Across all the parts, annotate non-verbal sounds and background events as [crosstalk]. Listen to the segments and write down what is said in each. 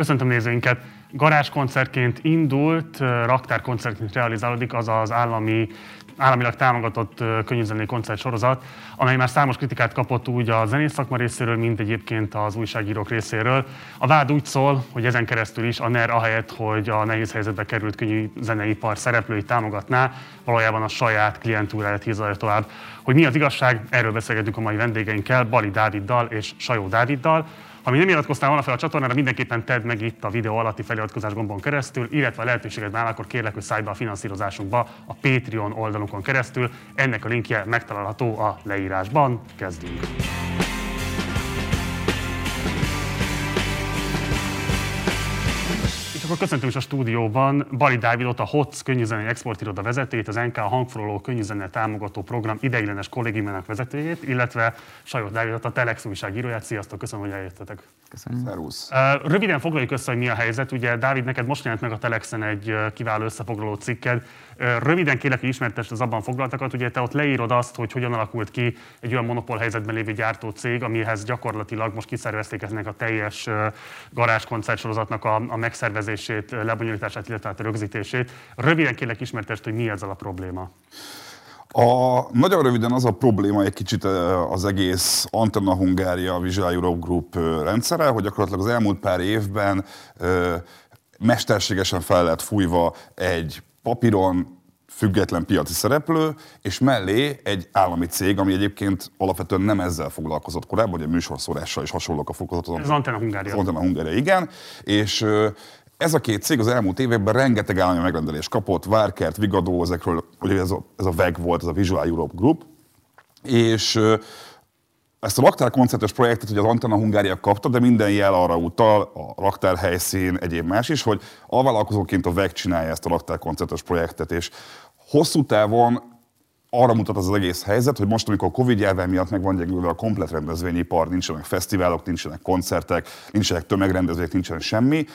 Köszöntöm nézőinket! Garázskoncertként indult, raktárkoncertként realizálódik az az állami államilag támogatott könnyűzenei koncertsorozat, amely már számos kritikát kapott úgy a zenész szakma részéről, mint egyébként az újságírók részéről. A vád úgy szól, hogy ezen keresztül is a NER ahelyett, hogy a nehéz helyzetbe került könnyű zeneipar szereplőit támogatná, valójában a saját klientúráját hízalja tovább. Hogy mi az igazság, erről beszélgetünk a mai vendégeinkkel, Bali Dáviddal és Sajó Dáviddal. Ha még nem iratkoztál volna fel a csatornára, mindenképpen tedd meg itt a videó alatti feliratkozás gombon keresztül, illetve a lehetőséged már akkor kérlek, hogy szállj be a finanszírozásunkba a Patreon oldalunkon keresztül. Ennek a linkje megtalálható a leírásban. Kezdjünk! Akkor köszöntünk is a stúdióban Bali Dávidot, a HOTS könnyűzenei exportiroda vezetőjét, az NK hangforoló könnyűzene támogató program ideiglenes kollégiumának vezetőjét, illetve Sajot Dávidot, a Telex újságíróját. Sziasztok, köszönöm, hogy eljöttetek. Köszönöm. Szervusz. Röviden foglaljuk össze, hogy mi a helyzet. Ugye, Dávid, neked most jelent meg a Telexen egy kiváló összefoglaló cikked. Röviden kérlek, hogy ismertesd az abban foglaltakat. Ugye te ott leírod azt, hogy hogyan alakult ki egy olyan monopól helyzetben lévő gyártó cég, amihez gyakorlatilag most kiszervezték ennek a teljes garázskoncertsorozatnak a, a megszervezését, lebonyolítását, illetve a rögzítését. Röviden kérlek, ismertesd, hogy mi ezzel a probléma. A, nagyon röviden az a probléma egy kicsit az egész Antenna Hungária Visual Europe Group rendszere, hogy gyakorlatilag az elmúlt pár évben mesterségesen fel lett fújva egy papíron független piaci szereplő, és mellé egy állami cég, ami egyébként alapvetően nem ezzel foglalkozott korábban, hogy a műsorszórással is hasonlók a fokozatot. Ez Antenna Hungária. Az Antenna Hungária, igen. És ez a két cég az elmúlt években rengeteg állami megrendelést kapott, Várkert, Vigadó, ezekről, ugye ez a, ez a VEG volt, ez a Visual Europe Group, és ezt a raktár koncertes projektet ugye az Antenna Hungária kapta, de minden jel arra utal, a raktár helyszín, egyéb más is, hogy alvállalkozóként a VEG csinálja ezt a raktár koncertes projektet, és hosszú távon arra mutat az, az egész helyzet, hogy most, amikor a Covid járvány miatt meg van gyengülve a komplet rendezvényipar, nincsenek fesztiválok, nincsenek koncertek, nincsenek tömegrendezvények, nincsen semmi,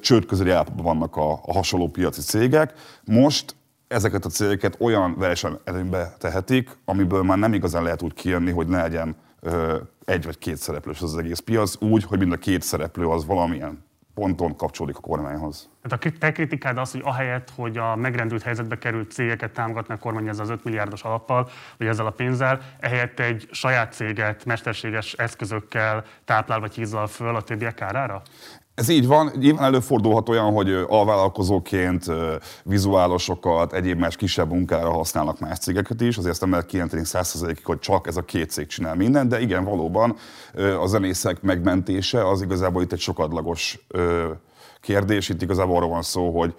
csőd közeli vannak a, a hasonló piaci cégek. Most ezeket a cégeket olyan versenyelőnybe tehetik, amiből már nem igazán lehet úgy kijönni, hogy ne legyen ö, egy vagy két szereplős az, az egész piac, úgy, hogy mind a két szereplő az valamilyen ponton kapcsolódik a kormányhoz. Tehát a te kritikád az, hogy ahelyett, hogy a megrendült helyzetbe került cégeket támogatná a kormány ezzel az 5 milliárdos alappal, vagy ezzel a pénzzel, ehelyett egy saját céget mesterséges eszközökkel táplál vagy hízzal föl a többiek kárára? Ez így van, nyilván előfordulhat olyan, hogy alvállalkozóként vizuálosokat, egyéb más kisebb munkára használnak más cégeket is, azért ezt nem lehet kijelenteni százszerzalékig, hogy csak ez a két cég csinál mindent, de igen, valóban a zenészek megmentése az igazából itt egy sokadlagos kérdés, itt igazából arról van szó, hogy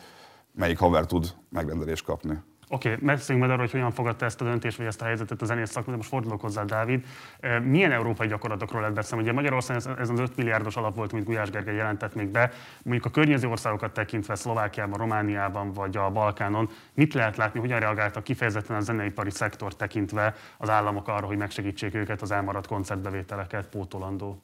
melyik haver tud megrendelést kapni. Oké, okay, beszéljünk majd arról, hogy hogyan fogadta ezt a döntést, vagy ezt a helyzetet a zenész szakma, de most fordulok hozzá, Dávid. Milyen európai gyakorlatokról lehet beszélni? Ugye Magyarországon ez, az 5 milliárdos alap volt, mint Gulyás Gergely jelentett még be. Mondjuk a környező országokat tekintve, Szlovákiában, Romániában vagy a Balkánon, mit lehet látni, hogyan reagáltak kifejezetten a zeneipari szektor tekintve az államok arra, hogy megsegítsék őket az elmaradt koncertbevételeket pótolandó?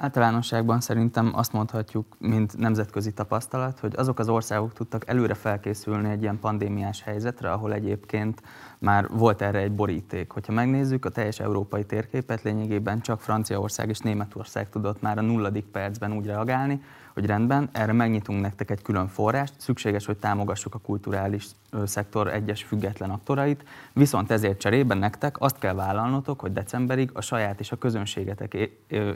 Általánosságban szerintem azt mondhatjuk, mint nemzetközi tapasztalat, hogy azok az országok tudtak előre felkészülni egy ilyen pandémiás helyzetre, ahol egyébként már volt erre egy boríték. Hogyha megnézzük a teljes európai térképet, lényegében csak Franciaország és Németország tudott már a nulladik percben úgy reagálni, hogy rendben, erre megnyitunk nektek egy külön forrást, szükséges, hogy támogassuk a kulturális szektor egyes független aktorait, viszont ezért cserében nektek azt kell vállalnotok, hogy decemberig a saját és a közönségetek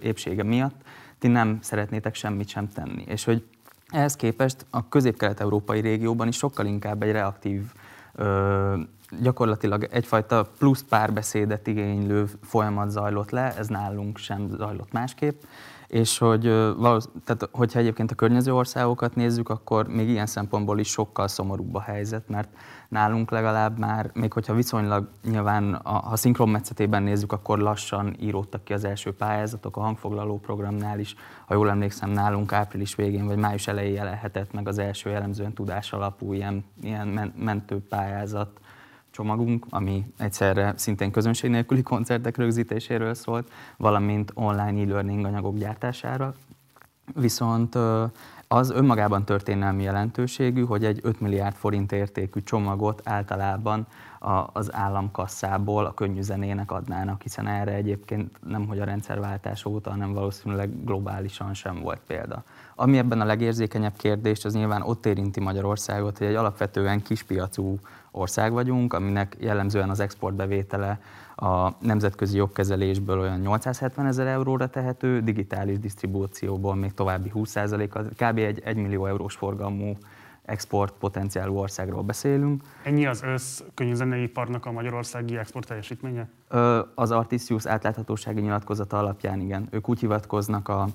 épsége miatt ti nem szeretnétek semmit sem tenni. És hogy ehhez képest a közép-kelet-európai régióban is sokkal inkább egy reaktív gyakorlatilag egyfajta plusz párbeszédet igénylő folyamat zajlott le, ez nálunk sem zajlott másképp, és hogy tehát, hogyha egyébként a környező országokat nézzük, akkor még ilyen szempontból is sokkal szomorúbb a helyzet, mert nálunk legalább már, még hogyha viszonylag nyilván, a, ha szinkronmetszetében nézzük, akkor lassan íródtak ki az első pályázatok, a hangfoglaló programnál is, ha jól emlékszem, nálunk április végén vagy május elején jelenhetett meg az első jellemzően tudás alapú ilyen, ilyen mentő pályázat, csomagunk, ami egyszerre szintén közönség nélküli koncertek rögzítéséről szólt, valamint online e-learning anyagok gyártására. Viszont az önmagában történelmi jelentőségű, hogy egy 5 milliárd forint értékű csomagot általában az államkasszából a könnyű zenének adnának, hiszen erre egyébként nem hogy a rendszerváltás óta, hanem valószínűleg globálisan sem volt példa. Ami ebben a legérzékenyebb kérdés, az nyilván ott érinti Magyarországot, hogy egy alapvetően kispiacú ország vagyunk, aminek jellemzően az exportbevétele a nemzetközi jogkezelésből olyan 870 ezer euróra tehető, digitális disztribúcióból még további 20%, kb. egy 1 millió eurós forgalmú export potenciálú országról beszélünk. Ennyi az össz könyvzeneiparnak a magyarországi export teljesítménye? Az Artisius átláthatósági nyilatkozata alapján igen. Ők úgy hivatkoznak a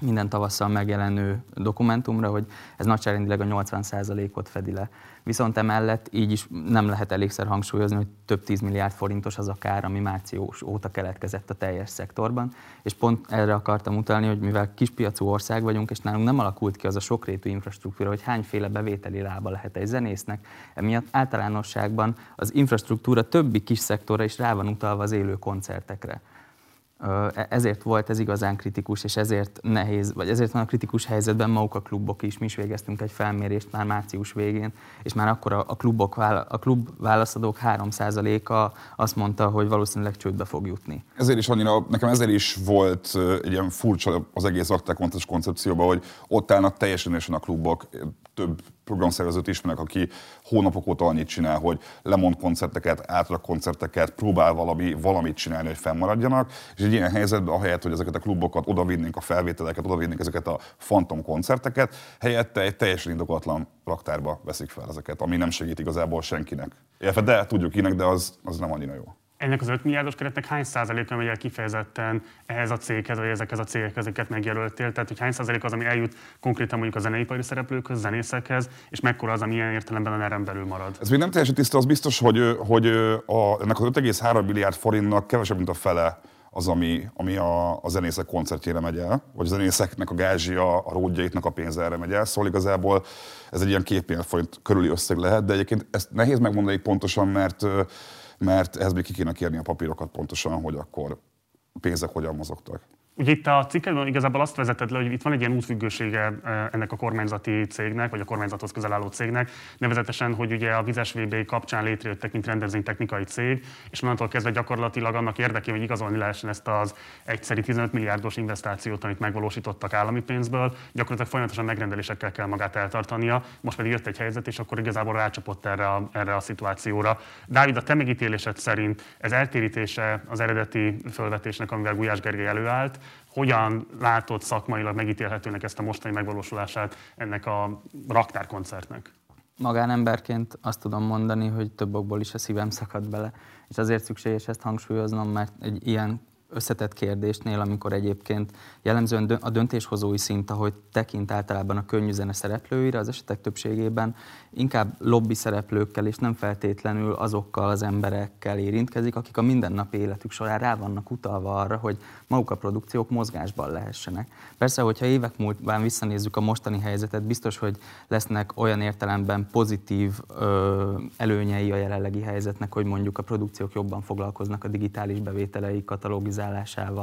minden tavasszal megjelenő dokumentumra, hogy ez nagyságrendileg a 80%-ot fedi le. Viszont emellett így is nem lehet elégszer hangsúlyozni, hogy több 10 milliárd forintos az a kár, ami március óta keletkezett a teljes szektorban. És pont erre akartam utalni, hogy mivel kispiacú ország vagyunk, és nálunk nem alakult ki az a sokrétű infrastruktúra, hogy hányféle bevételi lába lehet egy zenésznek, emiatt általánosságban az infrastruktúra többi kis szektorra is rá van utalva az élő koncertekre. E, ezért volt ez igazán kritikus, és ezért nehéz, vagy ezért van a kritikus helyzetben maguk a klubok is. Mi is végeztünk egy felmérést már március végén, és már akkor a, klubok, a klub válaszadók 3%-a azt mondta, hogy valószínűleg csődbe fog jutni. Ezért is annyira, nekem ezért is volt egy ilyen furcsa az egész akták koncepcióban, hogy ott állnak teljesen a klubok, több programszervezőt ismerek, aki hónapok óta annyit csinál, hogy lemond koncerteket, átrak koncerteket, próbál valami, valamit csinálni, hogy fennmaradjanak, és egy ilyen helyzetben, ahelyett, hogy ezeket a klubokat odavinnénk, a felvételeket, odavinnénk ezeket a fantom koncerteket, helyette egy teljesen indokolatlan raktárba veszik fel ezeket, ami nem segít igazából senkinek. De tudjuk kinek, de az, az nem annyira jó ennek az 5 milliárdos keretnek hány százaléka megy el kifejezetten ehhez a céghez, vagy ezekhez a cégekhez, amiket megjelöltél? Tehát, hogy hány százalék az, ami eljut konkrétan mondjuk a zeneipari szereplőkhöz, zenészekhez, és mekkora az, ami ilyen értelemben a nerem belül marad? Ez még nem teljesen tiszta, az biztos, hogy, hogy a, ennek az 5,3 milliárd forintnak kevesebb, mint a fele az, ami, ami a, a zenészek koncertjére megy el, vagy a zenészeknek a gázsia, a ródjaiknak a pénze erre megy el. Szóval igazából ez egy ilyen két milliárd forint körüli összeg lehet, de egyébként ezt nehéz megmondani pontosan, mert mert ehhez még ki kéne kérni a papírokat pontosan, hogy akkor pénzek hogyan mozogtak. Ugye itt a cikkedben igazából azt vezetett le, hogy itt van egy ilyen útfüggősége eh, ennek a kormányzati cégnek, vagy a kormányzathoz közel álló cégnek, nevezetesen, hogy ugye a vizes VB kapcsán létrejöttek, mint rendezvénytechnikai cég, és onnantól kezdve gyakorlatilag annak érdekében, hogy igazolni lehessen ezt az egyszeri 15 milliárdos investációt, amit megvalósítottak állami pénzből, gyakorlatilag folyamatosan megrendelésekkel kell magát eltartania. Most pedig jött egy helyzet, és akkor igazából rácsapott erre a, erre a szituációra. Dávid, a te megítélésed szerint ez eltérítése az eredeti fölvetésnek, amivel Gulyás Gergely előállt, hogyan látod szakmailag megítélhetőnek ezt a mostani megvalósulását ennek a raktárkoncertnek? Magánemberként azt tudom mondani, hogy több okból is a szívem szakad bele, és azért szükséges ezt hangsúlyoznom, mert egy ilyen összetett kérdésnél, amikor egyébként jellemzően a döntéshozói szint, ahogy tekint általában a könnyű zene szereplőire, az esetek többségében inkább lobby szereplőkkel és nem feltétlenül azokkal az emberekkel érintkezik, akik a mindennapi életük során rá vannak utalva arra, hogy maguk a produkciók mozgásban lehessenek. Persze, hogyha évek múltban visszanézzük a mostani helyzetet, biztos, hogy lesznek olyan értelemben pozitív ö, előnyei a jelenlegi helyzetnek, hogy mondjuk a produkciók jobban foglalkoznak a digitális bevételei katalogizálásával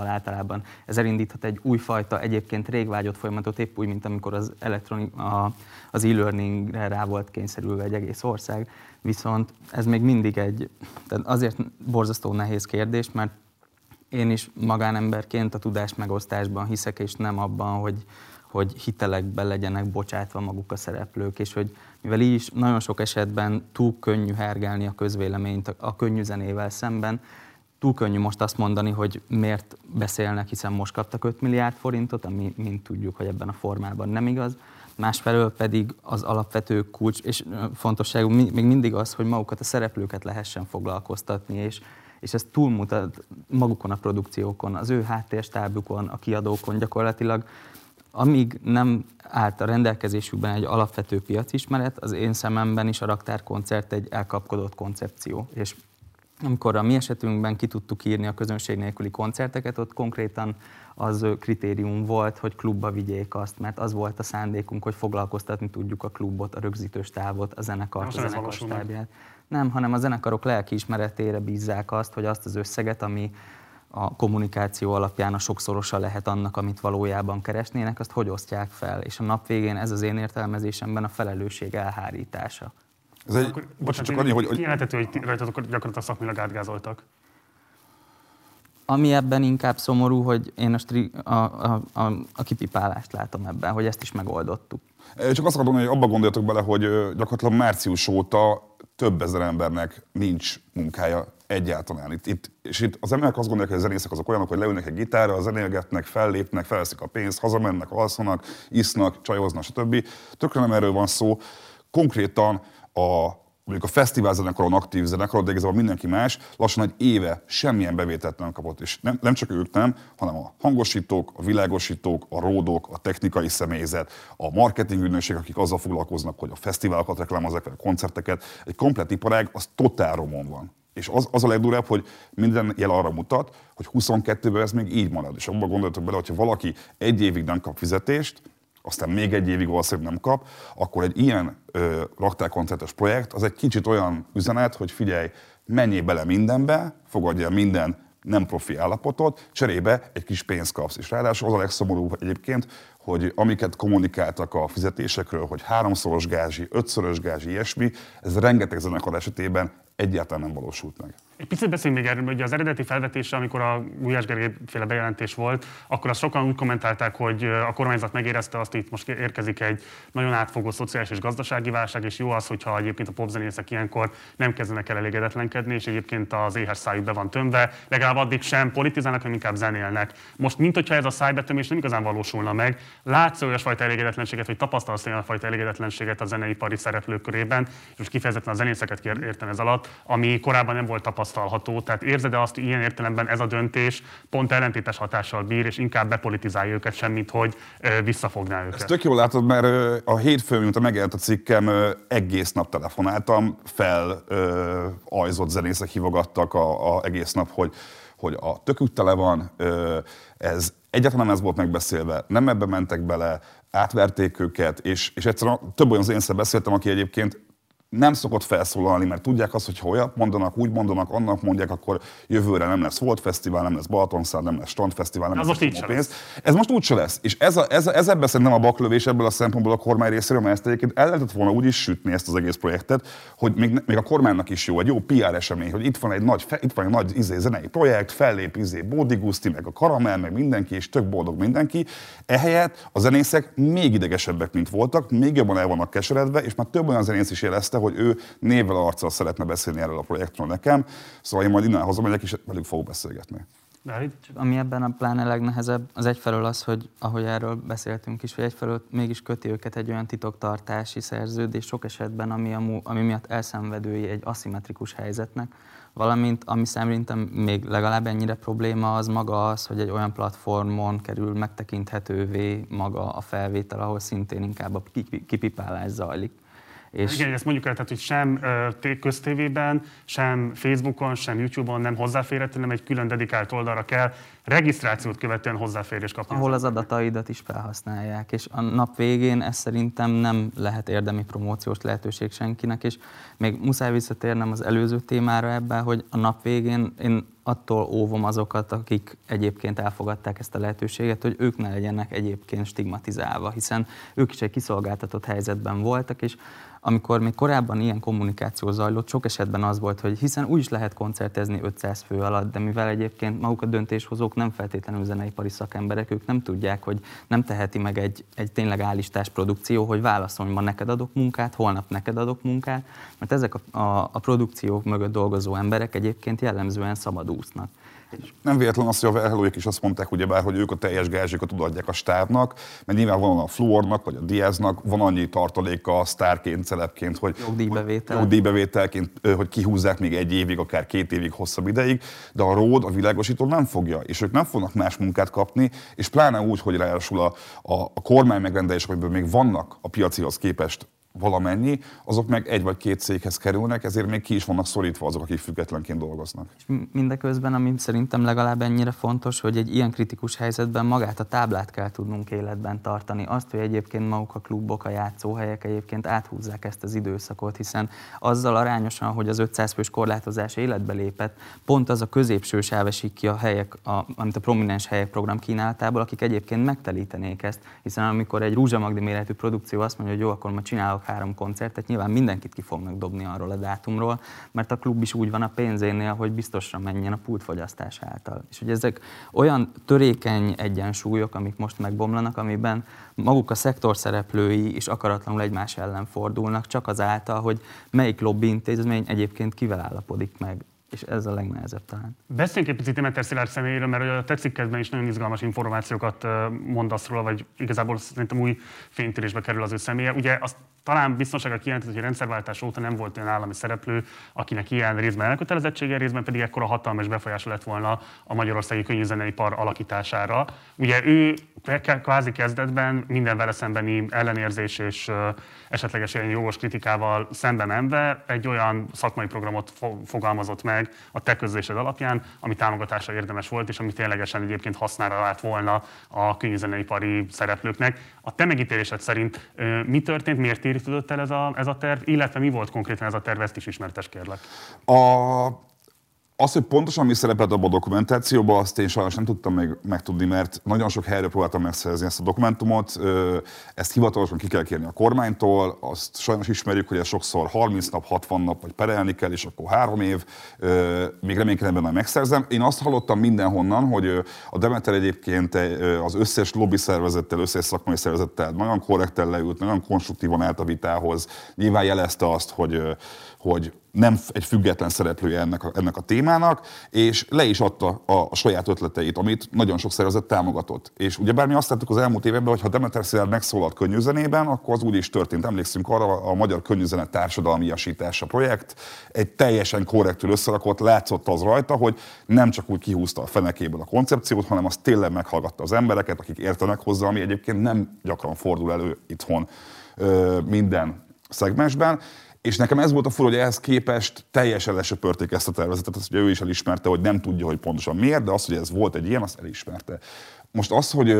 általában. Ez elindíthat egy újfajta, egyébként rég vágyott folyamatot, épp úgy, mint amikor az, elektronik, a, az e-learningre rá volt kényszerülve egy egész ország. Viszont ez még mindig egy, tehát azért borzasztó nehéz kérdés, mert én is magánemberként a tudás megosztásban hiszek, és nem abban, hogy, hogy hitelekbe legyenek bocsátva maguk a szereplők, és hogy mivel így is nagyon sok esetben túl könnyű hergelni a közvéleményt a könnyű zenével szemben, túl könnyű most azt mondani, hogy miért beszélnek, hiszen most kaptak 5 milliárd forintot, ami mint tudjuk, hogy ebben a formában nem igaz. Másfelől pedig az alapvető kulcs és fontosságú még mindig az, hogy magukat a szereplőket lehessen foglalkoztatni, és, és ez túlmutat magukon a produkciókon, az ő háttérstábukon, a kiadókon gyakorlatilag amíg nem állt a rendelkezésükben egy alapvető piacismeret, az én szememben is a raktárkoncert egy elkapkodott koncepció. És amikor a mi esetünkben ki tudtuk írni a közönség nélküli koncerteket, ott konkrétan az kritérium volt, hogy klubba vigyék azt, mert az volt a szándékunk, hogy foglalkoztatni tudjuk a klubot, a rögzítős távot, a zenekart, a zenekar stábját. Nem, hanem a zenekarok lelkiismeretére bízzák azt, hogy azt az összeget, ami a kommunikáció alapján a sokszorosa lehet annak, amit valójában keresnének, azt hogy osztják fel. És a nap végén ez az én értelmezésemben a felelősség elhárítása. Ez egy, akkor, bocsánat, csak annyi, hogy... Kijelenthető, hogy rajtatok gyakorlatilag szakmilag átgázoltak. Ami ebben inkább szomorú, hogy én a, stri- a, a, a, a kipipálást látom ebben, hogy ezt is megoldottuk. Csak azt akarom hogy abba gondoljatok bele, hogy gyakorlatilag március óta több ezer embernek nincs munkája egyáltalán. Itt, itt, és itt az emberek azt gondolják, hogy a zenészek azok olyanok, hogy leülnek egy gitárra, zenélgetnek, fellépnek, felveszik a pénzt, hazamennek, alszanak, isznak, csajoznak, stb. Tökre nem erről van szó. Konkrétan a mondjuk a fesztivál zenekaron aktív zenekaron, de igazából mindenki más, lassan egy éve semmilyen bevételt nem kapott. És nem, nem csak ők nem, hanem a hangosítók, a világosítók, a ródok, a technikai személyzet, a marketing ügynökség, akik azzal foglalkoznak, hogy a fesztiválokat reklámozzák, a koncerteket, egy komplet iparág, az totál romon van. És az, az a legdurább, hogy minden jel arra mutat, hogy 22-ben ez még így marad. És abban gondoltok bele, hogyha valaki egy évig nem kap fizetést, aztán még egy évig valószínűleg nem kap, akkor egy ilyen ö, raktárkoncertes projekt az egy kicsit olyan üzenet, hogy figyelj, menjél bele mindenbe, fogadja minden nem profi állapotot, cserébe egy kis pénzt kapsz. És ráadásul az a legszomorúbb egyébként, hogy amiket kommunikáltak a fizetésekről, hogy háromszoros gázsi, ötszörös gázsi, ilyesmi, ez rengeteg zenekar esetében egyáltalán nem valósult meg. Egy picit beszéljünk még erről, hogy az eredeti felvetése, amikor a Gulyás Gergely féle bejelentés volt, akkor azt sokan úgy kommentálták, hogy a kormányzat megérezte azt, hogy itt most érkezik egy nagyon átfogó szociális és gazdasági válság, és jó az, hogyha egyébként a popzenészek ilyenkor nem kezdenek el elégedetlenkedni, és egyébként az éhes szájuk be van tömve, legalább addig sem politizálnak, hanem inkább zenélnek. Most, mint hogyha ez a szájbetömés nem igazán valósulna meg, látsz olyasfajta elégedetlenséget, vagy tapasztalsz olyasfajta elégedetlenséget a zeneipari szereplők körében, és most kifejezetten a zenészeket értem ez alatt, ami korábban nem volt tapasztalható. Tehát érzed-e azt, hogy ilyen értelemben ez a döntés pont ellentétes hatással bír, és inkább bepolitizálja őket, semmit, hogy visszafogná őket? Ezt tök jól látod, mert a hétfőn, mióta megjelent a cikkem, egész nap telefonáltam, fel ajzott zenészek hívogattak a, a egész nap, hogy hogy a tökük tele van, ez egyáltalán nem ez volt megbeszélve, nem ebbe mentek bele, átverték őket, és, és egyszerűen több olyan zenésszel beszéltem, aki egyébként nem szokott felszólalni, mert tudják azt, hogy ha olyat mondanak, úgy mondanak, annak mondják, akkor jövőre nem lesz Volt Fesztivál, nem lesz Balatonszár, nem lesz Strandfesztivál, nem ez lesz most pénz. Lesz. Ez most úgyse lesz. És ez, a, ez, ez ebben szerintem a baklövés ebből a szempontból a kormány részéről, mert ezt egyébként el lehetett volna úgy is sütni ezt az egész projektet, hogy még, még a kormánynak is jó, egy jó PR esemény, hogy itt van egy nagy, itt van egy nagy izé, zenei projekt, fellép izé, Bódi Guszti, meg a Karamell, meg mindenki, és tök boldog mindenki. Ehelyett a zenészek még idegesebbek, mint voltak, még jobban el vannak keseredve, és már több olyan zenész is jelezte, hogy ő névvel arccal szeretne beszélni erről a projektről nekem, szóval én majd innen hazamegyek, és velük fogok beszélgetni. David? Ami ebben a pláne legnehezebb, az egyfelől az, hogy ahogy erről beszéltünk is, hogy egyfelől mégis köti őket egy olyan titoktartási szerződés sok esetben, ami, a, ami miatt elszenvedői egy aszimmetrikus helyzetnek, valamint ami szerintem még legalább ennyire probléma, az maga az, hogy egy olyan platformon kerül megtekinthetővé maga a felvétel, ahol szintén inkább a kipipálás zajlik. És... Igen, ezt mondjuk el, tehát, hogy sem köztévében, sem Facebookon, sem YouTube-on nem hozzáférhető, hanem egy külön dedikált oldalra kell regisztrációt követően hozzáférés kapni. Ahol az adataidat is felhasználják, és a nap végén ez szerintem nem lehet érdemi promóciós lehetőség senkinek, és még muszáj visszatérnem az előző témára ebben, hogy a nap végén én attól óvom azokat, akik egyébként elfogadták ezt a lehetőséget, hogy ők ne legyenek egyébként stigmatizálva, hiszen ők is egy kiszolgáltatott helyzetben voltak, és amikor még korábban ilyen kommunikáció zajlott, sok esetben az volt, hogy hiszen úgy is lehet koncertezni 500 fő alatt, de mivel egyébként maguk a döntéshozók nem feltétlenül zeneipari szakemberek, ők nem tudják, hogy nem teheti meg egy, egy tényleg állistás produkció, hogy válaszolj, ma neked adok munkát, holnap neked adok munkát, mert ezek a, a, a produkciók mögött dolgozó emberek egyébként jellemzően szabadúsznak. Nem véletlen az, hogy a verhelőjék is azt mondták, ugyebár, hogy ők a teljes gázsikat odaadják a stábnak, mert nyilván van a fluornak, vagy a diáznak, van annyi tartaléka sztárként, celebként, hogy jogdíjbevétel. jogdíjbevételként, hogy kihúzzák még egy évig, akár két évig, hosszabb ideig, de a ród, a világosító nem fogja, és ők nem fognak más munkát kapni, és pláne úgy, hogy ráadásul a, a, a kormány megrendelések, amiből még vannak a piacihoz képest valamennyi, azok meg egy vagy két céghez kerülnek, ezért még ki is vannak szorítva azok, akik függetlenként dolgoznak. És mindeközben, ami szerintem legalább ennyire fontos, hogy egy ilyen kritikus helyzetben magát a táblát kell tudnunk életben tartani. Azt, hogy egyébként maguk a klubok, a játszóhelyek egyébként áthúzzák ezt az időszakot, hiszen azzal arányosan, hogy az 500 fős korlátozás életbe lépett, pont az a középső sáv esik ki a helyek, a, amit a prominens helyek program kínálatából, akik egyébként megtelítenék ezt, hiszen amikor egy Rúzsa Magdi méretű produkció azt mondja, hogy jó, akkor ma csinálok három koncertet, nyilván mindenkit ki fognak dobni arról a dátumról, mert a klub is úgy van a pénzénél, hogy biztosra menjen a pultfogyasztás által. És hogy ezek olyan törékeny egyensúlyok, amik most megbomlanak, amiben maguk a szektor szereplői is akaratlanul egymás ellen fordulnak, csak azáltal, hogy melyik lobby intézmény egyébként kivel állapodik meg és ez a legnehezebb talán. Beszéljünk egy picit Demeter Szilárd személyéről, mert a te cikkedben is nagyon izgalmas információkat mondasz róla, vagy igazából szerintem új fénytérésbe kerül az ő személye. Ugye azt talán biztonsága kijelentett, hogy a rendszerváltás óta nem volt olyan állami szereplő, akinek ilyen részben elkötelezettsége, részben pedig ekkora hatalmas befolyása lett volna a magyarországi könyvzeneipar alakítására. Ugye ő kvázi kezdetben minden vele szembeni ellenérzés és esetleges ilyen jogos kritikával szembe menve egy olyan szakmai programot fogalmazott meg a te közlésed alapján, ami támogatásra érdemes volt, és ami ténylegesen egyébként hasznára állt volna a könyvzeneipari szereplőknek. A te megítélésed szerint mi történt, miért értődött el ez a, ez a terv, illetve mi volt konkrétan ez a terv, ezt is ismertes kérlek. A az, hogy pontosan mi szerepelt abban a dokumentációban, azt én sajnos nem tudtam még megtudni, mert nagyon sok helyről próbáltam megszerezni ezt a dokumentumot. Ezt hivatalosan ki kell kérni a kormánytól, azt sajnos ismerjük, hogy ez sokszor 30 nap, 60 nap, vagy perelni kell, és akkor három év. Még reménykedem benne megszerzem. Én azt hallottam mindenhonnan, hogy a Demeter egyébként az összes lobby szervezettel, összes szakmai szervezettel nagyon korrekten leült, nagyon konstruktívan állt a vitához. Nyilván jelezte azt, hogy, hogy nem egy független szereplője ennek a, ennek a témának, és le is adta a, a saját ötleteit, amit nagyon sok szervezet támogatott. És ugye bármi azt láttuk az elmúlt években, hogy ha Demeter Szilárd megszólalt könnyűzenében, akkor az úgy is történt. Emlékszünk arra, a Magyar Könnyűzene Társadalmiasítása projekt egy teljesen korrektül összerakott, látszott az rajta, hogy nem csak úgy kihúzta a fenekéből a koncepciót, hanem azt tényleg meghallgatta az embereket, akik értenek hozzá, ami egyébként nem gyakran fordul elő itthon minden szegmensben, és nekem ez volt a fura, hogy ehhez képest teljesen lesöpörték ezt a tervezetet, azt ugye ő is elismerte, hogy nem tudja, hogy pontosan miért, de az, hogy ez volt egy ilyen, azt elismerte. Most az, hogy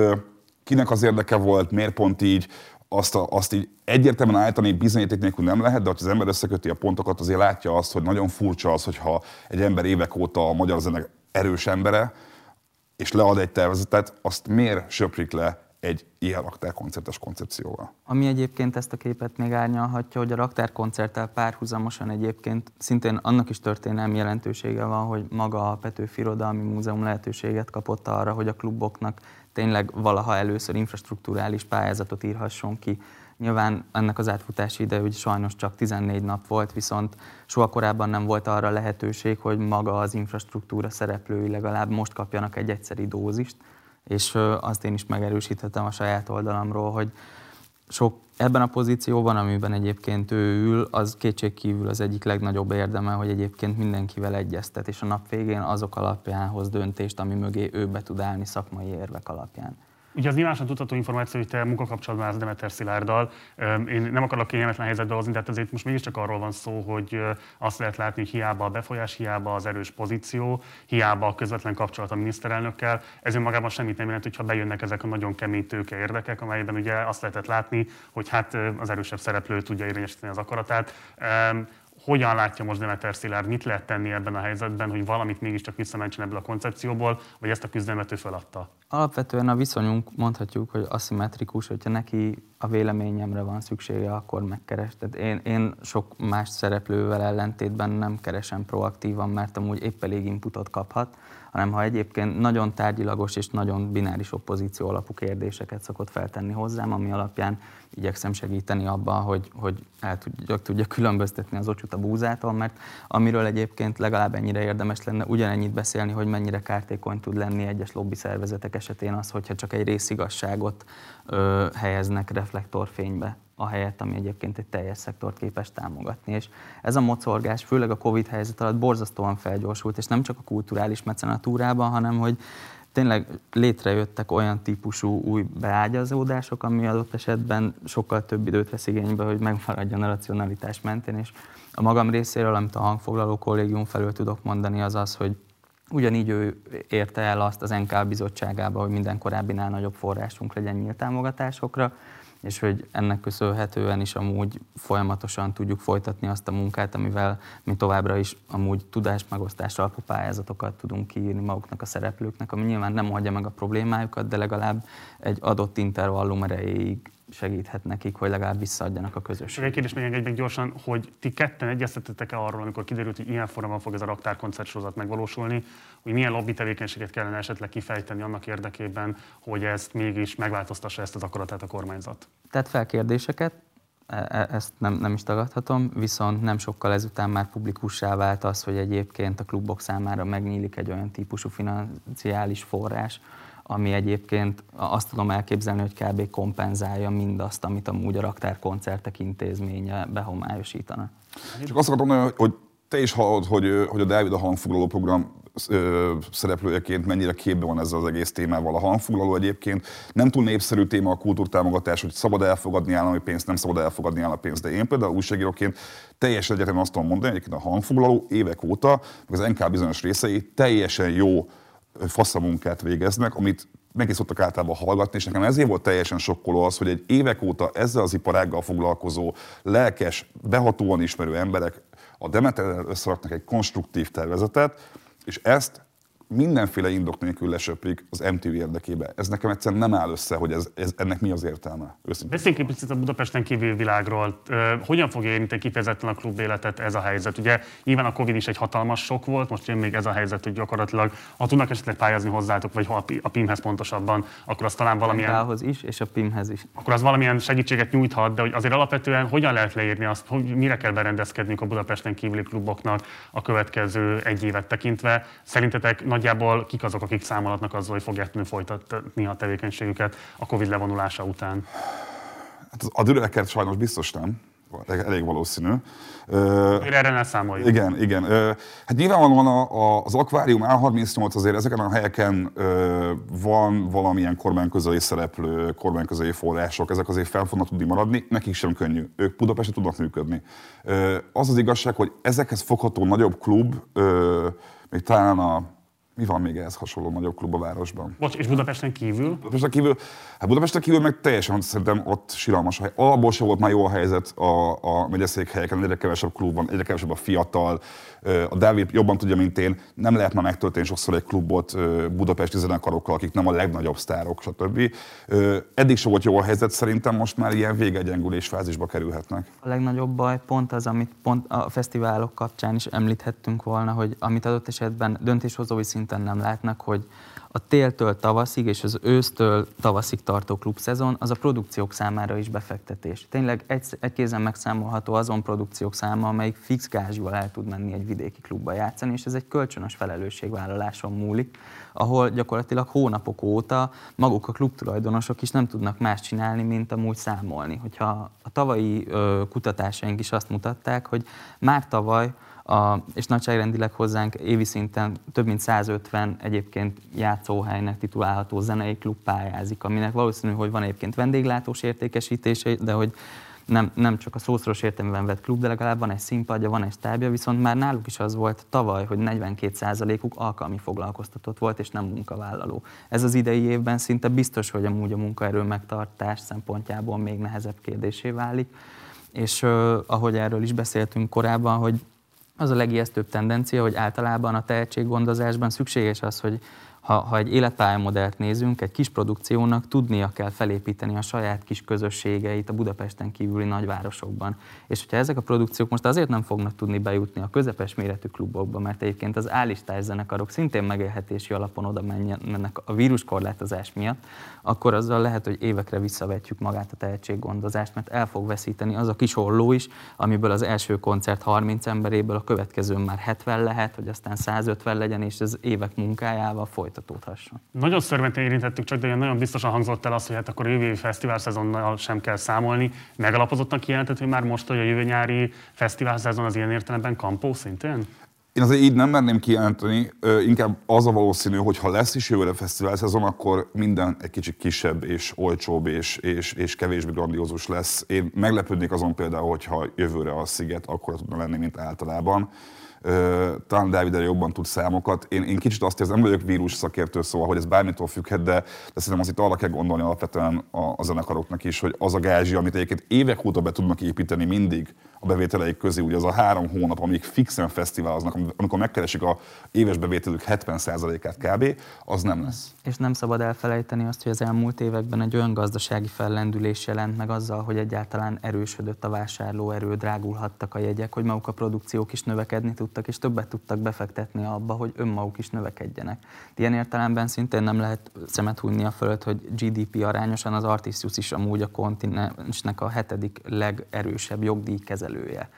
kinek az érdeke volt, miért pont így, azt, a, azt így egyértelműen állítani bizonyíték nélkül nem lehet, de ha az ember összeköti a pontokat, azért látja azt, hogy nagyon furcsa az, hogyha egy ember évek óta a magyar zene erős embere, és lead egy tervezetet, azt miért söprik le egy ilyen raktárkoncertes koncepcióval. Ami egyébként ezt a képet még árnyalhatja, hogy a raktárkoncerttel párhuzamosan egyébként szintén annak is történelmi jelentősége van, hogy maga a Petőfi Irodalmi Múzeum lehetőséget kapott arra, hogy a kluboknak tényleg valaha először infrastruktúrális pályázatot írhasson ki. Nyilván ennek az átfutási ide hogy sajnos csak 14 nap volt, viszont soha korábban nem volt arra lehetőség, hogy maga az infrastruktúra szereplői legalább most kapjanak egy egyszeri dózist és azt én is megerősíthetem a saját oldalamról, hogy sok ebben a pozícióban, amiben egyébként ő ül, az kétségkívül az egyik legnagyobb érdeme, hogy egyébként mindenkivel egyeztet, és a nap végén azok alapján hoz döntést, ami mögé ő be tud állni szakmai érvek alapján. Ugye az nyilvánosan tudható információ, hogy te munkakapcsolatban állsz Demeter Szilárddal. Én nem akarok kényelmetlen helyzetbe hozni, tehát azért most mégiscsak arról van szó, hogy azt lehet látni, hogy hiába a befolyás, hiába az erős pozíció, hiába a közvetlen kapcsolat a miniszterelnökkel, ez önmagában semmit nem jelent, hogyha bejönnek ezek a nagyon kemény tőke érdekek, amelyben ugye azt lehetett látni, hogy hát az erősebb szereplő tudja érvényesíteni az akaratát hogyan látja most Demeter Szilárd, mit lehet tenni ebben a helyzetben, hogy valamit mégiscsak visszamentsen ebből a koncepcióból, vagy ezt a küzdelmet ő feladta? Alapvetően a viszonyunk mondhatjuk, hogy aszimmetrikus, hogyha neki a véleményemre van szüksége, akkor megkeres. Tehát én, én sok más szereplővel ellentétben nem keresem proaktívan, mert amúgy épp elég inputot kaphat, hanem ha egyébként nagyon tárgyilagos és nagyon bináris oppozíció alapú kérdéseket szokott feltenni hozzám, ami alapján igyekszem segíteni abban, hogy, hogy el tudja, tudja különböztetni az ocsut a búzától, mert amiről egyébként legalább ennyire érdemes lenne ugyanennyit beszélni, hogy mennyire kártékony tud lenni egyes lobby szervezetek esetén az, hogyha csak egy részigasságot ö, helyeznek reflektorfénybe a helyet, ami egyébként egy teljes szektort képes támogatni. És ez a mocorgás, főleg a Covid helyzet alatt borzasztóan felgyorsult, és nem csak a kulturális mecenatúrában, hanem hogy tényleg létrejöttek olyan típusú új beágyazódások, ami adott esetben sokkal több időt vesz igénybe, hogy megmaradjon a racionalitás mentén, és a magam részéről, amit a hangfoglaló kollégium felől tudok mondani, az az, hogy ugyanígy ő érte el azt az NK bizottságába, hogy minden korábbinál nagyobb forrásunk legyen nyílt támogatásokra, és hogy ennek köszönhetően is amúgy folyamatosan tudjuk folytatni azt a munkát, amivel mi továbbra is amúgy tudásmegosztás alapú pályázatokat tudunk kiírni maguknak a szereplőknek, ami nyilván nem oldja meg a problémájukat, de legalább egy adott intervallum erejéig segíthet nekik, hogy legalább visszaadjanak a közösségbe. Egy kérdés még engedj meg gyorsan, hogy ti ketten egyeztetettek-e arról, amikor kiderült, hogy ilyen formában fog ez a raktár koncertsorozat megvalósulni, hogy milyen lobby tevékenységet kellene esetleg kifejteni annak érdekében, hogy ezt mégis megváltoztassa ezt az akaratát a kormányzat? Tehát felkérdéseket, E- e- ezt nem, nem is tagadhatom, viszont nem sokkal ezután már publikussá vált az, hogy egyébként a klubok számára megnyílik egy olyan típusú financiális forrás, ami egyébként azt tudom elképzelni, hogy kb. kompenzálja mindazt, amit amúgy a raktárkoncertek intézménye behomályosítana. Csak azt akartam mondani, hogy te is hallod, hogy, hogy a Dávid a hangfoglaló program szereplőjeként mennyire képben van ezzel az egész témával. A hangfoglaló egyébként nem túl népszerű téma a kultúrtámogatás, hogy szabad elfogadni állami pénzt, nem szabad elfogadni állami pénzt. De én például újságíróként teljesen egyetem azt tudom mondani, hogy a hangfoglaló évek óta, meg az NK bizonyos részei teljesen jó faszamunkát végeznek, amit meg szoktak általában hallgatni, és nekem ezért volt teljesen sokkoló az, hogy egy évek óta ezzel az iparággal foglalkozó, lelkes, behatóan ismerő emberek a Demeter összeraknak egy konstruktív tervezetet, és ezt mindenféle indok nélkül lesöprik az MTV érdekébe. Ez nekem egyszerűen nem áll össze, hogy ez, ez ennek mi az értelme. Beszéljünk egy picit a Budapesten kívül világról. Hogyan fogja érinteni kifejezetten a klub életet ez a helyzet? Ugye nyilván a Covid is egy hatalmas sok volt, most jön még ez a helyzet, hogy gyakorlatilag, ha tudnak esetleg pályázni hozzátok, vagy ha a PIM-hez pontosabban, akkor az talán valamilyen... A is, és a PIM-hez is. Akkor az valamilyen segítséget nyújthat, de hogy azért alapvetően hogyan lehet leírni azt, hogy mire kell berendezkednünk a Budapesten kívüli kluboknak a következő egy évet tekintve? Szerintetek nagy nagyjából kik azok, akik számolatnak azzal, hogy fogják tudni folytatni a tevékenységüket a Covid levonulása után? Hát a dürelekert sajnos biztos nem elég valószínű. Én erre ne számoljuk. Igen, igen. Hát nyilvánvalóan a, a, az akvárium A38 azért ezeken a helyeken van valamilyen kormányközeli szereplő, kormányközeli források, ezek azért fel fognak tudni maradni, nekik sem könnyű. Ők Budapesten tudnak működni. Az az igazság, hogy ezekhez fogható nagyobb klub, még talán a mi van még ehhez hasonló nagyobb klub a városban? Bocs, és Budapesten kívül? Budapesten kívül, hát Budapesten kívül meg teljesen szerintem ott siralmas a hely. Alapból sem volt már jó a helyzet a, a megyeszékhelyeken, egyre kevesebb klub van, egyre kevesebb a fiatal, a Dávid jobban tudja, mint én, nem lehet már megtölteni sokszor egy klubot budapesti zenekarokkal, akik nem a legnagyobb sztárok, stb. Eddig sem volt jó a helyzet, szerintem most már ilyen végegyengülés fázisba kerülhetnek. A legnagyobb baj pont az, amit pont a fesztiválok kapcsán is említhettünk volna, hogy amit adott esetben döntéshozói szinten nem látnak, hogy a téltől tavaszig és az ősztől tavaszig tartó klubszezon az a produkciók számára is befektetés. Tényleg egy, egy kézen megszámolható azon produkciók száma, amelyik fix gázsból el tud menni egy vidéki klubba játszani, és ez egy kölcsönös felelősségvállaláson múlik, ahol gyakorlatilag hónapok óta maguk a klubtulajdonosok is nem tudnak más csinálni, mint amúgy számolni. Hogyha a tavalyi ö, kutatásaink is azt mutatták, hogy már tavaly a, és nagyságrendileg hozzánk évi szinten több mint 150 egyébként játszóhelynek titulálható zenei klub pályázik, aminek valószínű, hogy van egyébként vendéglátós értékesítése, de hogy nem, nem csak a szószoros értelmében vett klub, de legalább van egy színpadja, van egy stábja, viszont már náluk is az volt tavaly, hogy 42%-uk alkalmi foglalkoztatott volt, és nem munkavállaló. Ez az idei évben szinte biztos, hogy amúgy a munkaerő megtartás szempontjából még nehezebb kérdésé válik. És uh, ahogy erről is beszéltünk korábban, hogy az a legijesztőbb tendencia, hogy általában a tehetséggondozásban szükséges az, hogy ha, ha egy életpályamodellt nézünk, egy kis produkciónak tudnia kell felépíteni a saját kis közösségeit a Budapesten kívüli nagyvárosokban. És hogyha ezek a produkciók most azért nem fognak tudni bejutni a közepes méretű klubokba, mert egyébként az állistás zenekarok szintén megélhetési alapon oda mennek a víruskorlátozás miatt, akkor azzal lehet, hogy évekre visszavetjük magát a tehetséggondozást, mert el fog veszíteni az a kis olló is, amiből az első koncert 30 emberéből a következő már 70 lehet, hogy aztán 150 legyen, és ez évek munkájával folytatódhasson. Nagyon szörmeten érintettük csak, de nagyon biztosan hangzott el az, hogy hát akkor a jövő évi fesztivál szezonnal sem kell számolni. Megalapozottan kijelentett, hogy már most, hogy a jövő nyári fesztivál szezon az ilyen értelemben kampó szintén? Én azért így nem merném kijelenteni, inkább az a valószínű, hogy ha lesz is jövőre fesztivál szezon, akkor minden egy kicsit kisebb és olcsóbb és, és, és kevésbé grandiózus lesz. Én meglepődnék azon például, hogyha jövőre a sziget akkor tudna lenni, mint általában. Talán Dávid jobban tud számokat. Én, én kicsit azt érzem, nem vagyok vírus szakértő, szóval, hogy ez bármitől függhet, de, de szerintem azt itt arra kell gondolni alapvetően a, a zenekaroknak is, hogy az a gázsi, amit egyébként évek óta be tudnak építeni mindig a bevételeik közé, ugye az a három hónap, amíg fixen fesztiváloznak, amikor megkeresik a éves bevételük 70%-át kb., az nem lesz. És nem szabad elfelejteni azt, hogy az elmúlt években egy olyan gazdasági fellendülés jelent meg azzal, hogy egyáltalán erősödött a vásárlóerő, drágulhattak a jegyek, hogy maguk a produkciók is növekedni tudtak, és többet tudtak befektetni abba, hogy önmaguk is növekedjenek. Ilyen értelemben szintén nem lehet szemet hújni a fölött, hogy GDP arányosan az Artisius is amúgy a kontinensnek a hetedik legerősebb jogdíjkezelője.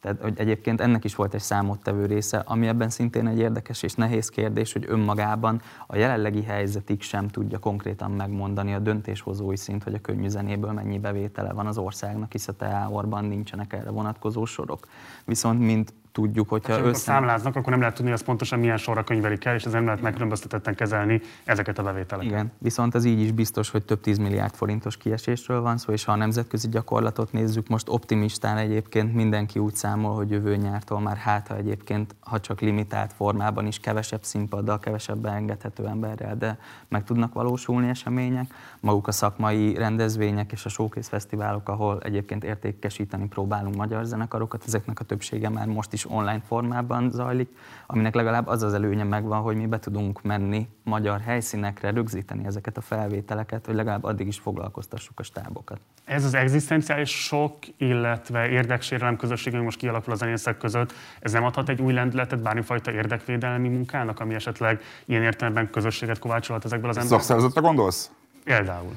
Tehát hogy egyébként ennek is volt egy számottevő része, ami ebben szintén egy érdekes és nehéz kérdés, hogy önmagában a jelenlegi helyzetig sem tudja konkrétan megmondani a döntéshozói szint, hogy a könnyű zenéből mennyi bevétele van az országnak, hisz a teáorban nincsenek erre vonatkozó sorok. Viszont mint tudjuk, hogyha hát, össze... számláznak, akkor nem lehet tudni, hogy az pontosan milyen sorra könyvelik el, és ezért nem lehet megkülönböztetetten kezelni ezeket a bevételeket. Igen, viszont az így is biztos, hogy több tíz milliárd forintos kiesésről van szó, és ha a nemzetközi gyakorlatot nézzük, most optimistán egyébként mindenki úgy számol, hogy jövő nyártól már hát, ha egyébként, ha csak limitált formában is kevesebb színpaddal, kevesebb beengedhető emberrel, de meg tudnak valósulni események. Maguk a szakmai rendezvények és a showcase fesztiválok, ahol egyébként értékesíteni próbálunk magyar zenekarokat, ezeknek a többsége már most is online formában zajlik, aminek legalább az az előnye megvan, hogy mi be tudunk menni magyar helyszínekre, rögzíteni ezeket a felvételeket, hogy legalább addig is foglalkoztassuk a stábokat. Ez az egzisztenciális sok, illetve érdeksérelem közösség, ami most kialakul a zenészek között, ez nem adhat egy új lendületet bármifajta érdekvédelmi munkának, ami esetleg ilyen értelemben közösséget kovácsolhat ezekből az emberekből? Szakszervezetre gondolsz? Például.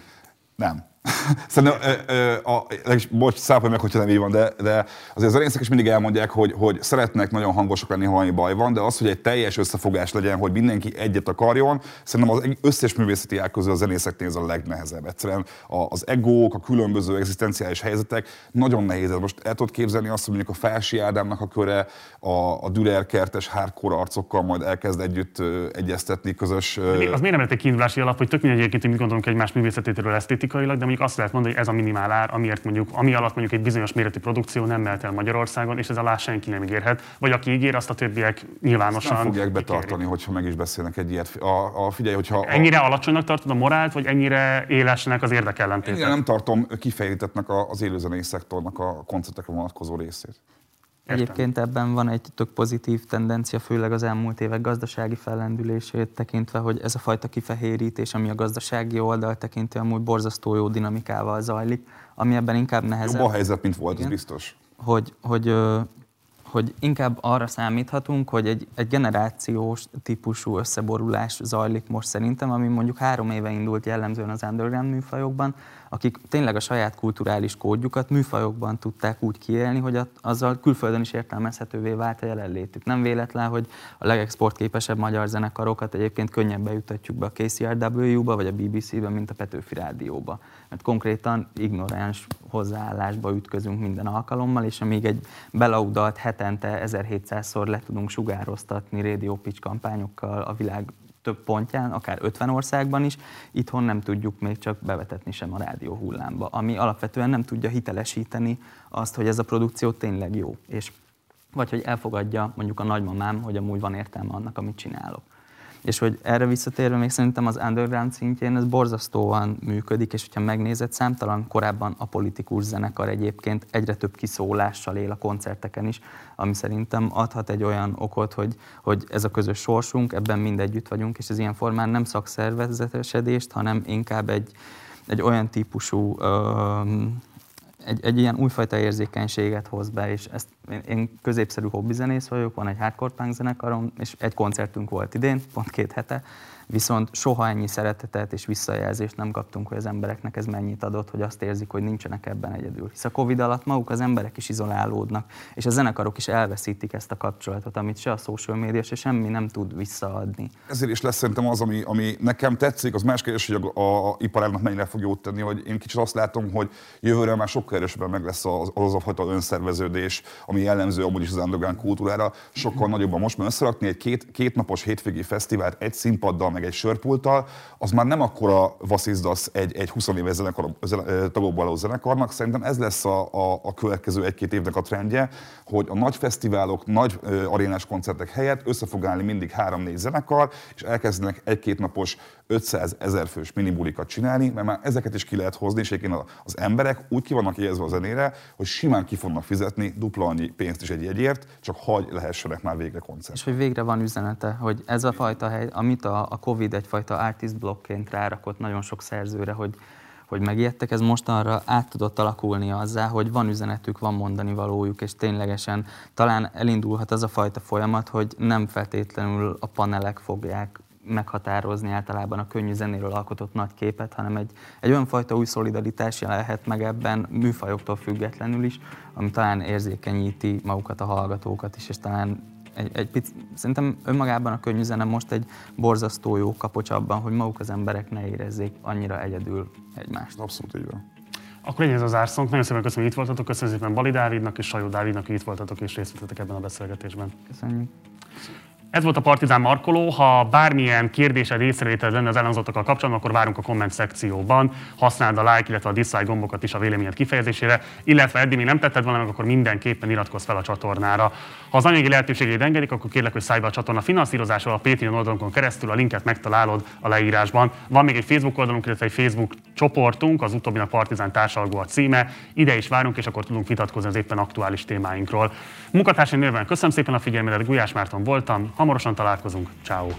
Nem. [laughs] Szerintem, ö, a, bocs, szápolj meg, hogyha nem így van, de, de azért az zenészek is mindig elmondják, hogy, hogy szeretnek nagyon hangosak lenni, ha valami baj van, de az, hogy egy teljes összefogás legyen, hogy mindenki egyet akarjon, szerintem az összes művészeti ág közül a zenészeknél ez a legnehezebb. Egyszerűen az egók, a különböző egzisztenciális helyzetek nagyon nehéz. Most el tudod képzelni azt, hogy mondjuk a Fási Ádámnak a köre a, a Dürer kertes hardcore arcokkal majd elkezd együtt ö, egyeztetni közös. Ö... Az miért nem lehet egy kiindulási alap, hogy tök mindegy egyébként, hogy mit gondolunk egymás művészetéről esztétikailag, de mondjuk azt lehet mondani, hogy ez a minimál ár, amiért mondjuk, ami alatt mondjuk egy bizonyos méretű produkció nem mehet el Magyarországon, és ez alá senki nem ígérhet. Vagy aki ígér, azt a többiek nyilvánosan. Ezt nem fogják betartani, kikérik. hogyha meg is beszélnek egy ilyet. A, a figyelj, hogyha ennyire a... alacsonynak tartod a morált, vagy ennyire élesnek az érdekellentétet? Én nem tartom kifejtetnek az élőzenei szektornak a koncertekre vonatkozó részét. Egyébként ebben van egy tök pozitív tendencia, főleg az elmúlt évek gazdasági fellendülését tekintve, hogy ez a fajta kifehérítés, ami a gazdasági oldal tekinti, amúgy borzasztó jó dinamikával zajlik, ami ebben inkább nehezebb. Jobb a helyzet, mint volt, Igen, ez biztos. Hogy, hogy, hogy inkább arra számíthatunk, hogy egy, egy generációs típusú összeborulás zajlik most szerintem, ami mondjuk három éve indult jellemzően az underground műfajokban, akik tényleg a saját kulturális kódjukat műfajokban tudták úgy kiélni, hogy azzal külföldön is értelmezhetővé vált a jelenlétük. Nem véletlen, hogy a legexportképesebb magyar zenekarokat egyébként könnyebben jutatjuk be a KCRW-ba vagy a BBC-be, mint a Petőfi Rádióba. Mert konkrétan ignoráns hozzáállásba ütközünk minden alkalommal, és amíg egy belaudalt hetente 1700-szor le tudunk sugároztatni radio pitch kampányokkal a világ több pontján, akár 50 országban is, itthon nem tudjuk még csak bevetetni sem a rádió hullámba, ami alapvetően nem tudja hitelesíteni azt, hogy ez a produkció tényleg jó, és vagy hogy elfogadja mondjuk a nagymamám, hogy amúgy van értelme annak, amit csinálok. És hogy erre visszatérve még szerintem az underground szintjén ez borzasztóan működik, és hogyha megnézed, számtalan korábban a politikus zenekar egyébként egyre több kiszólással él a koncerteken is, ami szerintem adhat egy olyan okot, hogy, hogy ez a közös sorsunk, ebben mind együtt vagyunk, és ez ilyen formán nem szakszervezetesedést, hanem inkább egy, egy olyan típusú egy, egy ilyen újfajta érzékenységet hoz be, és ezt én, én középszerű hobbizenész vagyok, van egy hardcore punk zenekarom, és egy koncertünk volt idén, pont két hete, viszont soha ennyi szeretetet és visszajelzést nem kaptunk, hogy az embereknek ez mennyit adott, hogy azt érzik, hogy nincsenek ebben egyedül. Hisz a Covid alatt maguk az emberek is izolálódnak, és a zenekarok is elveszítik ezt a kapcsolatot, amit se a social média, se semmi nem tud visszaadni. Ezért is lesz szerintem az, ami, ami nekem tetszik, az más kérdés, hogy a, a, a iparágnak mennyire fog jót tenni, hogy én kicsit azt látom, hogy jövőre már sokkal erősebben meg lesz az, az a fajta önszerveződés, ami jellemző amúgy is az underground kultúrára, sokkal nagyobban most már összerakni egy két, két napos hétvégi fesztivált egy színpaddal, meg meg egy sörpulttal, az már nem akkora vasszizdasz egy, egy 20 éves zenekar, tagokból álló zenekarnak. Szerintem ez lesz a, a, a következő egy-két évnek a trendje, hogy a nagy fesztiválok, nagy arénás koncertek helyett össze fog állni mindig három-négy zenekar, és elkezdenek egy-két napos 500 ezer fős minibulikat csinálni, mert már ezeket is ki lehet hozni, és egyébként az emberek úgy ki vannak érzve a zenére, hogy simán ki fognak fizetni dupla annyi pénzt is egy jegyért, csak hagy lehessenek már végre koncert. És hogy végre van üzenete, hogy ez a fajta hely, amit a, a Covid egyfajta artist blokkként rárakott nagyon sok szerzőre, hogy hogy megijedtek, ez mostanra át tudott alakulni azzá, hogy van üzenetük, van mondani valójuk, és ténylegesen talán elindulhat az a fajta folyamat, hogy nem feltétlenül a panelek fogják meghatározni általában a könnyű zenéről alkotott nagy képet, hanem egy, egy olyan fajta új szolidaritás jelenhet meg ebben műfajoktól függetlenül is, ami talán érzékenyíti magukat a hallgatókat is, és talán egy, egy pic, szerintem önmagában a könnyű zene most egy borzasztó jó kapocs abban, hogy maguk az emberek ne érezzék annyira egyedül egymást. Abszolút így van. Akkor ennyi ez az árszónk. Nagyon szépen köszönöm, hogy itt voltatok. Köszönöm szépen Bali Dávidnak és Sajó Dávidnak, hogy itt voltatok és részt vettetek ebben a beszélgetésben. Köszönjük. Ez volt a Partizán Markoló. Ha bármilyen kérdésed, észrevételed lenne az elhangzottakkal kapcsolatban, akkor várunk a komment szekcióban. Használd a like, illetve a dislike gombokat is a véleményed kifejezésére, illetve eddig még nem tetted valamit, akkor mindenképpen iratkozz fel a csatornára. Ha az anyagi lehetőségeid engedik, akkor kérlek, hogy szállj be a csatorna finanszírozásával a Patreon oldalunkon keresztül, a linket megtalálod a leírásban. Van még egy Facebook oldalunk, illetve egy Facebook csoportunk, az utóbbinak Partizán társalgó a címe. Ide is várunk, és akkor tudunk vitatkozni az éppen aktuális témáinkról. Munkatársaim néven köszönöm szépen a figyelmedet, Gulyás Márton voltam, hamarosan találkozunk, ciao.